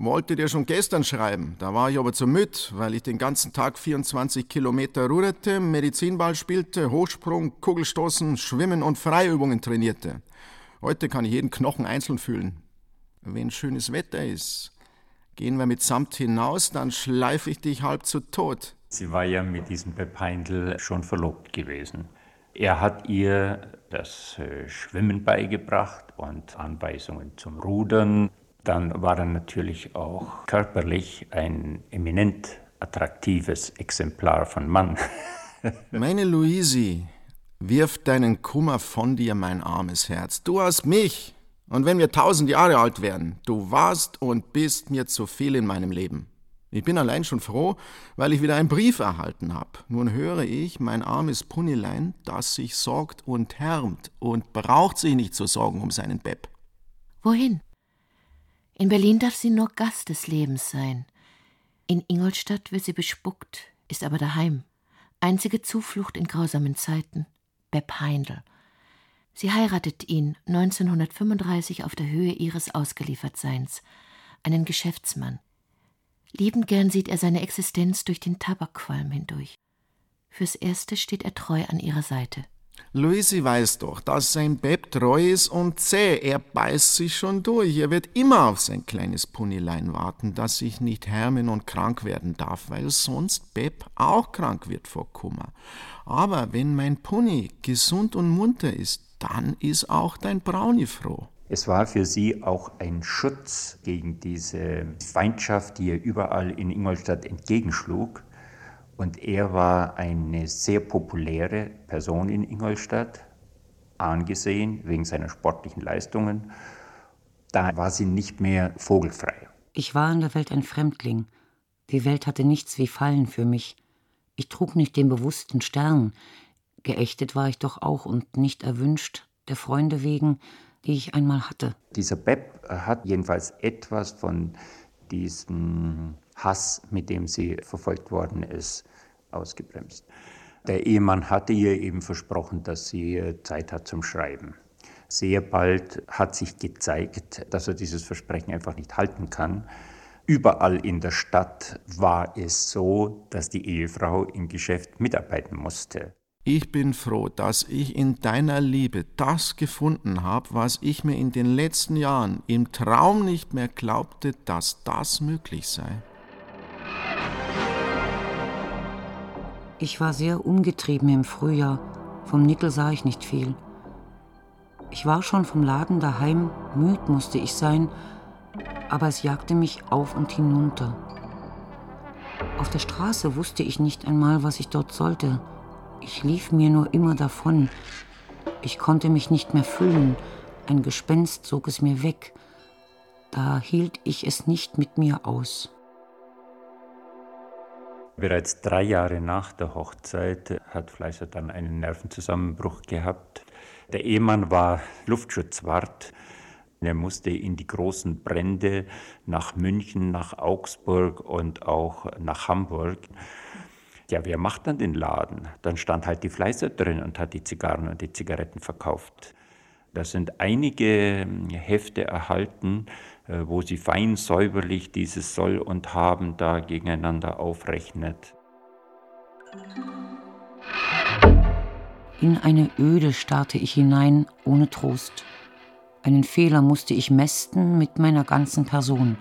wollte dir schon gestern schreiben. Da war ich aber zu müd, weil ich den ganzen Tag 24 Kilometer ruderte, Medizinball spielte, Hochsprung, Kugelstoßen, Schwimmen und Freiübungen trainierte. Heute kann ich jeden Knochen einzeln fühlen. Wenn schönes Wetter ist, gehen wir mitsamt hinaus, dann schleife ich dich halb zu Tod. Sie war ja mit diesem Pep Heindl schon verlobt gewesen. Er hat ihr das äh, Schwimmen beigebracht und Anweisungen zum Rudern dann war er natürlich auch körperlich ein eminent attraktives Exemplar von Mann. <laughs> Meine Luisi, wirf deinen Kummer von dir, mein armes Herz. Du hast mich. Und wenn wir tausend Jahre alt werden, du warst und bist mir zu viel in meinem Leben. Ich bin allein schon froh, weil ich wieder einen Brief erhalten habe. Nun höre ich, mein armes Punilein, das sich sorgt und härmt und braucht sich nicht zu sorgen um seinen Bepp. Wohin? In Berlin darf sie nur Gast des Lebens sein. In Ingolstadt wird sie bespuckt, ist aber daheim. Einzige Zuflucht in grausamen Zeiten. Bepp Heindl. Sie heiratet ihn 1935 auf der Höhe ihres Ausgeliefertseins, einen Geschäftsmann. Liebend gern sieht er seine Existenz durch den Tabakqualm hindurch. Fürs Erste steht er treu an ihrer Seite. Luisi weiß doch, dass sein Beb treu ist und zäh. Er beißt sich schon durch. Er wird immer auf sein kleines Punilein warten, das sich nicht härmen und krank werden darf, weil sonst Beb auch krank wird vor Kummer. Aber wenn mein Puni gesund und munter ist, dann ist auch dein Brauni froh. Es war für sie auch ein Schutz gegen diese Feindschaft, die ihr überall in Ingolstadt entgegenschlug. Und er war eine sehr populäre Person in Ingolstadt, angesehen wegen seiner sportlichen Leistungen. Da war sie nicht mehr vogelfrei. Ich war in der Welt ein Fremdling. Die Welt hatte nichts wie Fallen für mich. Ich trug nicht den bewussten Stern. Geächtet war ich doch auch und nicht erwünscht, der Freunde wegen, die ich einmal hatte. Dieser Beb hat jedenfalls etwas von diesem Hass, mit dem sie verfolgt worden ist, ausgebremst. Der Ehemann hatte ihr eben versprochen, dass sie Zeit hat zum Schreiben. Sehr bald hat sich gezeigt, dass er dieses Versprechen einfach nicht halten kann. Überall in der Stadt war es so, dass die Ehefrau im Geschäft mitarbeiten musste. Ich bin froh, dass ich in deiner Liebe das gefunden habe, was ich mir in den letzten Jahren im Traum nicht mehr glaubte, dass das möglich sei. Ich war sehr umgetrieben im Frühjahr. Vom Nickel sah ich nicht viel. Ich war schon vom Laden daheim, müd musste ich sein, aber es jagte mich auf und hinunter. Auf der Straße wusste ich nicht einmal, was ich dort sollte. Ich lief mir nur immer davon. Ich konnte mich nicht mehr füllen. Ein Gespenst zog es mir weg. Da hielt ich es nicht mit mir aus. Bereits drei Jahre nach der Hochzeit hat Fleißer dann einen Nervenzusammenbruch gehabt. Der Ehemann war Luftschutzwart. Er musste in die großen Brände nach München, nach Augsburg und auch nach Hamburg. Ja, wer macht dann den Laden? Dann stand halt die Fleißer drin und hat die Zigarren und die Zigaretten verkauft. Da sind einige Hefte erhalten, wo sie fein säuberlich dieses Soll und Haben da gegeneinander aufrechnet. In eine Öde starrte ich hinein, ohne Trost. Einen Fehler musste ich mästen mit meiner ganzen Person.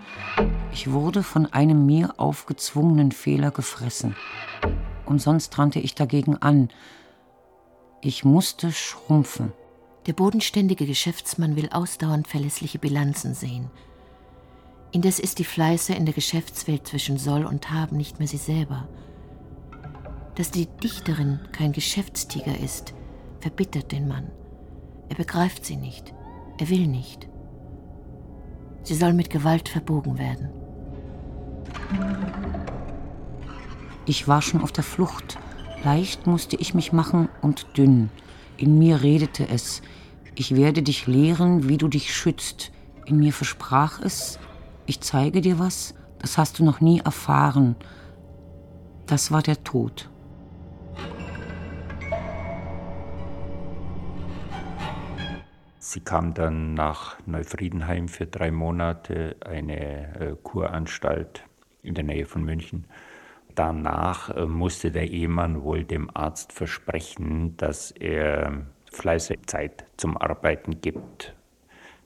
Ich wurde von einem mir aufgezwungenen Fehler gefressen. Und sonst rannte ich dagegen an. Ich musste schrumpfen. Der bodenständige Geschäftsmann will ausdauernd verlässliche Bilanzen sehen. Indes ist die Fleiße in der Geschäftswelt zwischen Soll und Haben nicht mehr sie selber. Dass die Dichterin kein Geschäftstiger ist, verbittert den Mann. Er begreift sie nicht. Er will nicht. Sie soll mit Gewalt verbogen werden. Ich war schon auf der Flucht. Leicht musste ich mich machen und dünn. In mir redete es. Ich werde dich lehren, wie du dich schützt. In mir versprach es, ich zeige dir was, das hast du noch nie erfahren. Das war der Tod. Sie kam dann nach Neufriedenheim für drei Monate, eine äh, Kuranstalt in der Nähe von München. Danach äh, musste der Ehemann wohl dem Arzt versprechen, dass er fleißig Zeit zum Arbeiten gibt,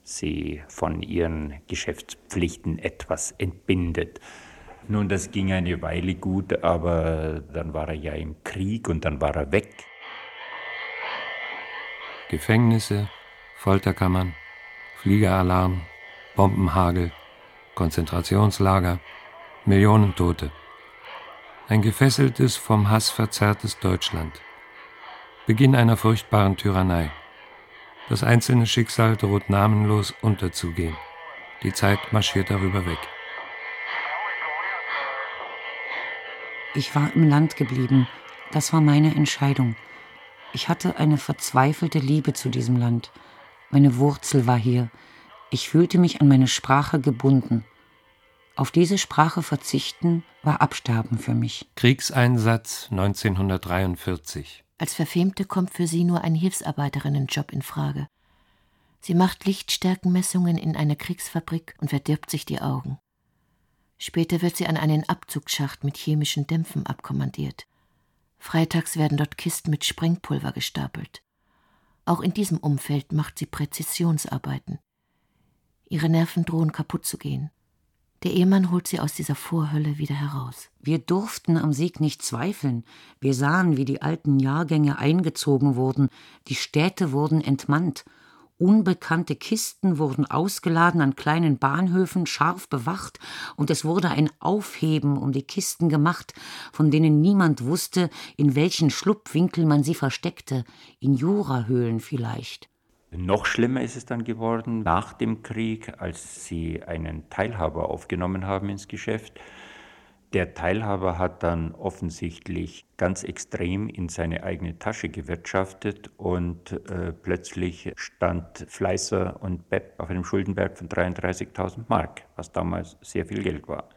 sie von ihren Geschäftspflichten etwas entbindet. Nun, das ging eine Weile gut, aber dann war er ja im Krieg und dann war er weg. Gefängnisse, Folterkammern, Fliegeralarm, Bombenhagel, Konzentrationslager, Millionen Tote. Ein gefesseltes, vom Hass verzerrtes Deutschland. Beginn einer furchtbaren Tyrannei. Das einzelne Schicksal droht namenlos unterzugehen. Die Zeit marschiert darüber weg. Ich war im Land geblieben. Das war meine Entscheidung. Ich hatte eine verzweifelte Liebe zu diesem Land. Meine Wurzel war hier. Ich fühlte mich an meine Sprache gebunden. Auf diese Sprache verzichten war Absterben für mich. Kriegseinsatz 1943. Als Verfemte kommt für sie nur ein Hilfsarbeiterinnenjob in Frage. Sie macht Lichtstärkenmessungen in einer Kriegsfabrik und verdirbt sich die Augen. Später wird sie an einen Abzugsschacht mit chemischen Dämpfen abkommandiert. Freitags werden dort Kisten mit Sprengpulver gestapelt. Auch in diesem Umfeld macht sie Präzisionsarbeiten. Ihre Nerven drohen kaputt zu gehen. Der Ehemann holt sie aus dieser Vorhölle wieder heraus. Wir durften am Sieg nicht zweifeln. Wir sahen, wie die alten Jahrgänge eingezogen wurden, die Städte wurden entmannt, unbekannte Kisten wurden ausgeladen an kleinen Bahnhöfen, scharf bewacht, und es wurde ein Aufheben um die Kisten gemacht, von denen niemand wusste, in welchen Schlupfwinkel man sie versteckte, in Jurahöhlen vielleicht. Noch schlimmer ist es dann geworden nach dem Krieg, als sie einen Teilhaber aufgenommen haben ins Geschäft. Der Teilhaber hat dann offensichtlich ganz extrem in seine eigene Tasche gewirtschaftet und äh, plötzlich stand Fleißer und Bepp auf einem Schuldenberg von 33.000 Mark, was damals sehr viel Geld war.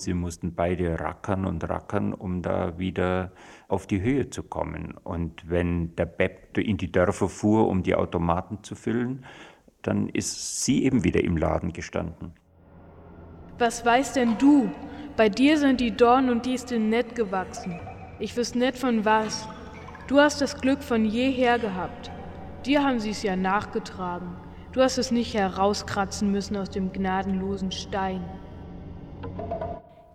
Sie mussten beide rackern und rackern, um da wieder auf die Höhe zu kommen. Und wenn der Bepp in die Dörfer fuhr, um die Automaten zu füllen, dann ist sie eben wieder im Laden gestanden. Was weißt denn du? Bei dir sind die Dornen und Disteln nett gewachsen. Ich wüs net von was. Du hast das Glück von jeher gehabt. Dir haben sie es ja nachgetragen. Du hast es nicht herauskratzen müssen aus dem gnadenlosen Stein.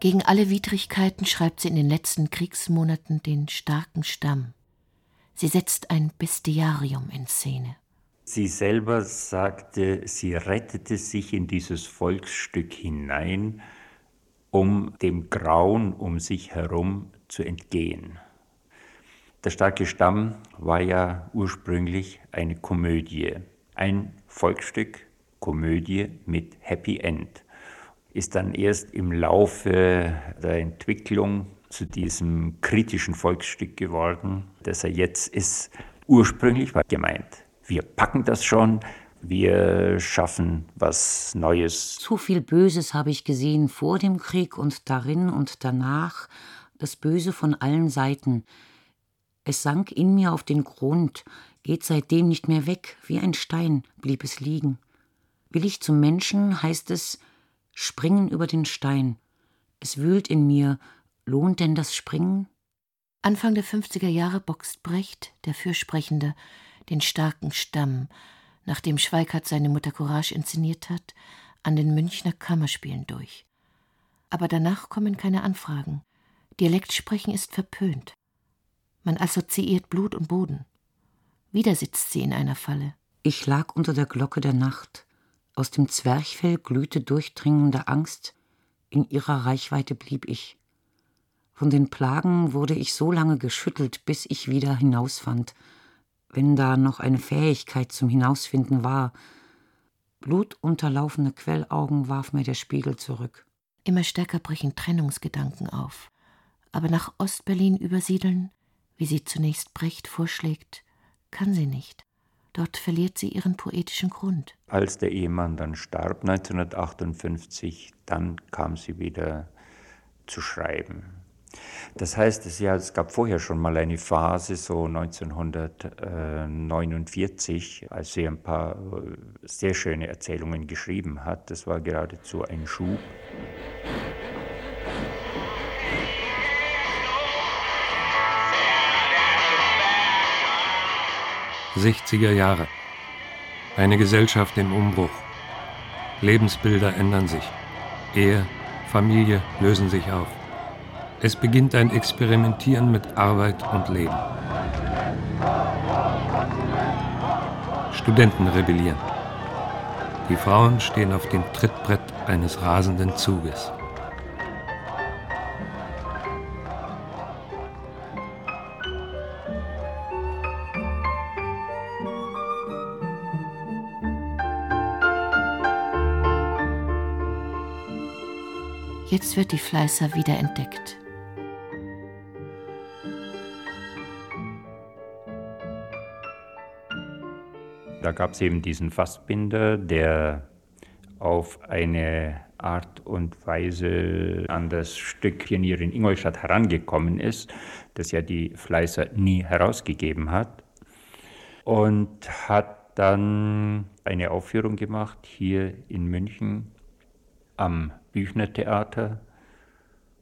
Gegen alle Widrigkeiten schreibt sie in den letzten Kriegsmonaten den starken Stamm. Sie setzt ein Bestiarium in Szene. Sie selber sagte, sie rettete sich in dieses Volksstück hinein, um dem Grauen um sich herum zu entgehen. Der starke Stamm war ja ursprünglich eine Komödie, ein Volksstück, Komödie mit Happy End, ist dann erst im Laufe der Entwicklung zu diesem kritischen Volksstück geworden, das er jetzt ist. Ursprünglich war gemeint, wir packen das schon, wir schaffen was Neues. Zu viel Böses habe ich gesehen vor dem Krieg und darin und danach, das Böse von allen Seiten. Es sank in mir auf den Grund, geht seitdem nicht mehr weg, wie ein Stein blieb es liegen. Will ich zum Menschen, heißt es, springen über den Stein. Es wühlt in mir, lohnt denn das Springen? Anfang der 50er Jahre boxt Brecht, der Fürsprechende, den starken Stamm, nachdem Schweikart seine Mutter Courage inszeniert hat, an den Münchner Kammerspielen durch. Aber danach kommen keine Anfragen. Dialektsprechen ist verpönt. Man assoziiert Blut und Boden. Wieder sitzt sie in einer Falle. Ich lag unter der Glocke der Nacht. Aus dem Zwerchfell glühte durchdringende Angst. In ihrer Reichweite blieb ich. Von den Plagen wurde ich so lange geschüttelt, bis ich wieder hinausfand, wenn da noch eine Fähigkeit zum Hinausfinden war. Blutunterlaufene Quellaugen warf mir der Spiegel zurück. Immer stärker brechen Trennungsgedanken auf. Aber nach Ostberlin übersiedeln, wie sie zunächst Brecht vorschlägt, kann sie nicht. Dort verliert sie ihren poetischen Grund. Als der Ehemann dann starb 1958, dann kam sie wieder zu schreiben. Das heißt, es, ja, es gab vorher schon mal eine Phase, so 1949, als sie ein paar äh, sehr schöne Erzählungen geschrieben hat. Das war geradezu ein Schub. 60er Jahre. Eine Gesellschaft im Umbruch. Lebensbilder ändern sich. Ehe, Familie lösen sich auf. Es beginnt ein Experimentieren mit Arbeit und Leben. Studenten rebellieren. Die Frauen stehen auf dem Trittbrett eines rasenden Zuges. Jetzt wird die Fleißer wieder entdeckt. Da gab es eben diesen Fassbinder, der auf eine Art und Weise an das Stück Pionier in Ingolstadt herangekommen ist, das ja die Fleißer nie herausgegeben hat. Und hat dann eine Aufführung gemacht hier in München am Büchner Theater.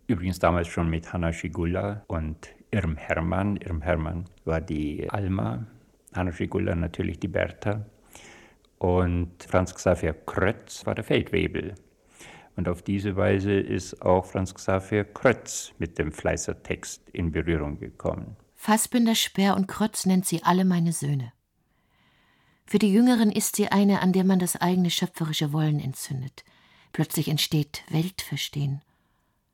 Übrigens damals schon mit Hanna Schigulla und Irm Hermann. Irm Hermann war die Alma, Hanna Schigulla natürlich die Bertha. Und Franz Xaver Krötz war der Feldwebel. Und auf diese Weise ist auch Franz Xaver Krötz mit dem Fleißer-Text in Berührung gekommen. Fassbinder, Speer und Krötz nennt sie alle meine Söhne. Für die Jüngeren ist sie eine, an der man das eigene schöpferische Wollen entzündet. Plötzlich entsteht Weltverstehen,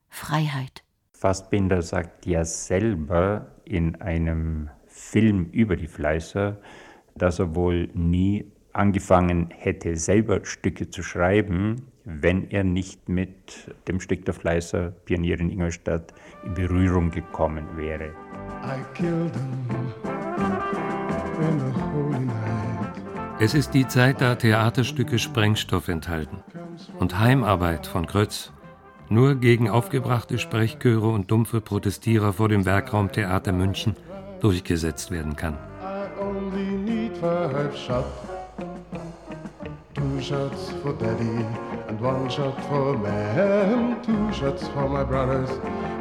Freiheit. Fassbinder sagt ja selber in einem Film über die Fleißer, dass er wohl nie angefangen hätte, selber Stücke zu schreiben, wenn er nicht mit dem Stück der Fleißer Pionier in Ingolstadt in Berührung gekommen wäre. Es ist die Zeit, da Theaterstücke Sprengstoff enthalten und Heimarbeit von Krötz nur gegen aufgebrachte Sprechchöre und dumpfe Protestierer vor dem Werkraum Theater München durchgesetzt werden kann. Two shots for daddy and one shot for them. Two shots for my brothers,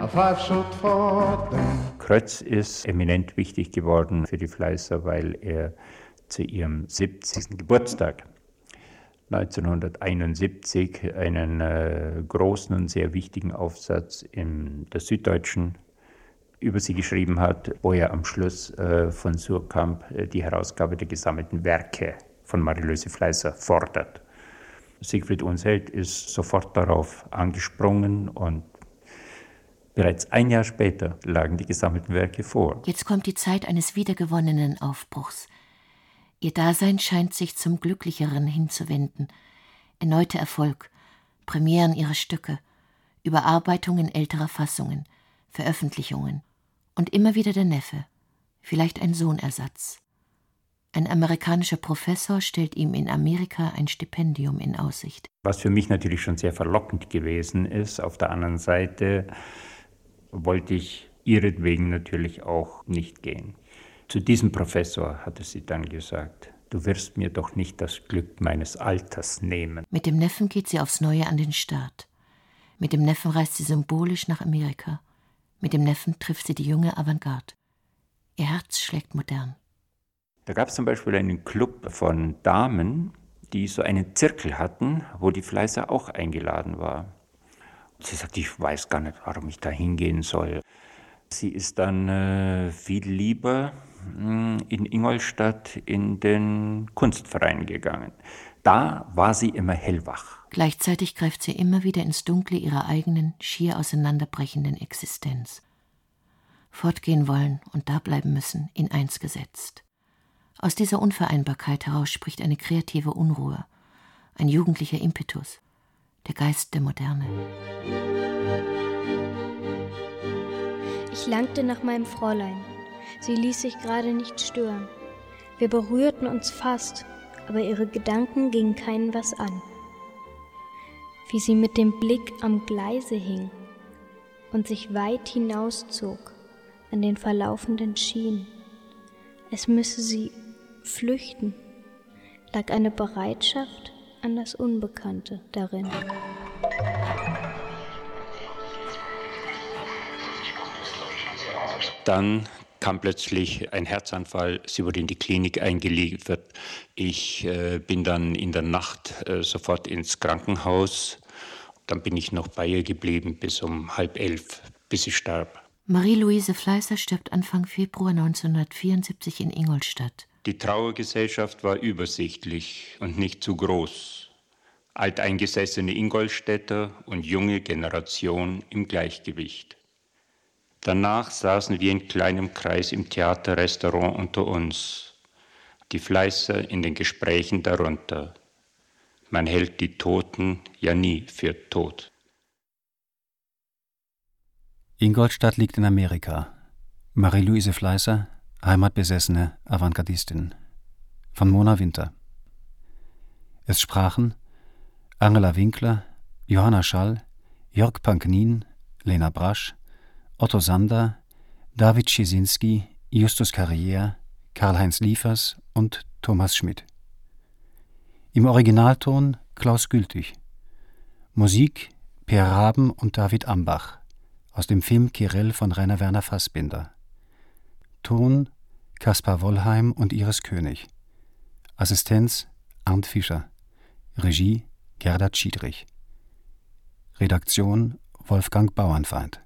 a five shot for them. Krötz ist eminent wichtig geworden für die Fleißer, weil er zu ihrem 70. Geburtstag 1971 einen äh, großen und sehr wichtigen Aufsatz in der Süddeutschen über sie geschrieben hat, wo er am Schluss äh, von Surkamp äh, die Herausgabe der gesammelten Werke von Marilöse Fleißer fordert. Siegfried Unsheld ist sofort darauf angesprungen und bereits ein Jahr später lagen die gesammelten Werke vor. Jetzt kommt die Zeit eines wiedergewonnenen Aufbruchs. Ihr Dasein scheint sich zum Glücklicheren hinzuwenden. Erneuter Erfolg, Premieren ihrer Stücke, Überarbeitungen älterer Fassungen, Veröffentlichungen und immer wieder der Neffe, vielleicht ein Sohnersatz. Ein amerikanischer Professor stellt ihm in Amerika ein Stipendium in Aussicht. Was für mich natürlich schon sehr verlockend gewesen ist. Auf der anderen Seite wollte ich ihretwegen natürlich auch nicht gehen. Zu diesem Professor hatte sie dann gesagt, du wirst mir doch nicht das Glück meines Alters nehmen. Mit dem Neffen geht sie aufs Neue an den Start. Mit dem Neffen reist sie symbolisch nach Amerika. Mit dem Neffen trifft sie die junge Avantgarde. Ihr Herz schlägt modern. Da gab es zum Beispiel einen Club von Damen, die so einen Zirkel hatten, wo die Fleißer auch eingeladen war. Sie sagte, ich weiß gar nicht, warum ich da hingehen soll. Sie ist dann äh, viel lieber in Ingolstadt in den Kunstverein gegangen. Da war sie immer hellwach. Gleichzeitig greift sie immer wieder ins Dunkle ihrer eigenen, schier auseinanderbrechenden Existenz. Fortgehen wollen und da bleiben müssen, in eins gesetzt. Aus dieser Unvereinbarkeit heraus spricht eine kreative Unruhe, ein jugendlicher Impetus, der Geist der Moderne. Ich langte nach meinem Fräulein. Sie ließ sich gerade nicht stören. Wir berührten uns fast, aber ihre Gedanken gingen keinen was an. Wie sie mit dem Blick am Gleise hing und sich weit hinauszog an den verlaufenden Schienen. Es müsse sie Flüchten lag eine Bereitschaft an das Unbekannte darin. Dann kam plötzlich ein Herzanfall, sie wurde in die Klinik eingeliefert. Ich äh, bin dann in der Nacht äh, sofort ins Krankenhaus. Dann bin ich noch bei ihr geblieben bis um halb elf, bis sie starb. Marie-Louise Fleißer stirbt Anfang Februar 1974 in Ingolstadt. Die Trauergesellschaft war übersichtlich und nicht zu groß. Alteingesessene Ingolstädter und junge Generation im Gleichgewicht. Danach saßen wir in kleinem Kreis im Theaterrestaurant unter uns, die Fleißer in den Gesprächen darunter. Man hält die Toten ja nie für tot. Ingolstadt liegt in Amerika. Marie-Louise Fleißer, heimatbesessene Avantgardistin von Mona Winter. Es sprachen Angela Winkler, Johanna Schall, Jörg Panknin, Lena Brasch, Otto Sander, David Schisinski, Justus Carrière, Karl-Heinz Liefers und Thomas Schmidt. Im Originalton Klaus Gültig. Musik Per Raben und David Ambach aus dem Film Kirell von Rainer Werner Fassbinder. Ton Kaspar Wollheim und Iris König. Assistenz Arndt Fischer. Regie Gerda Schiedrich. Redaktion Wolfgang Bauernfeind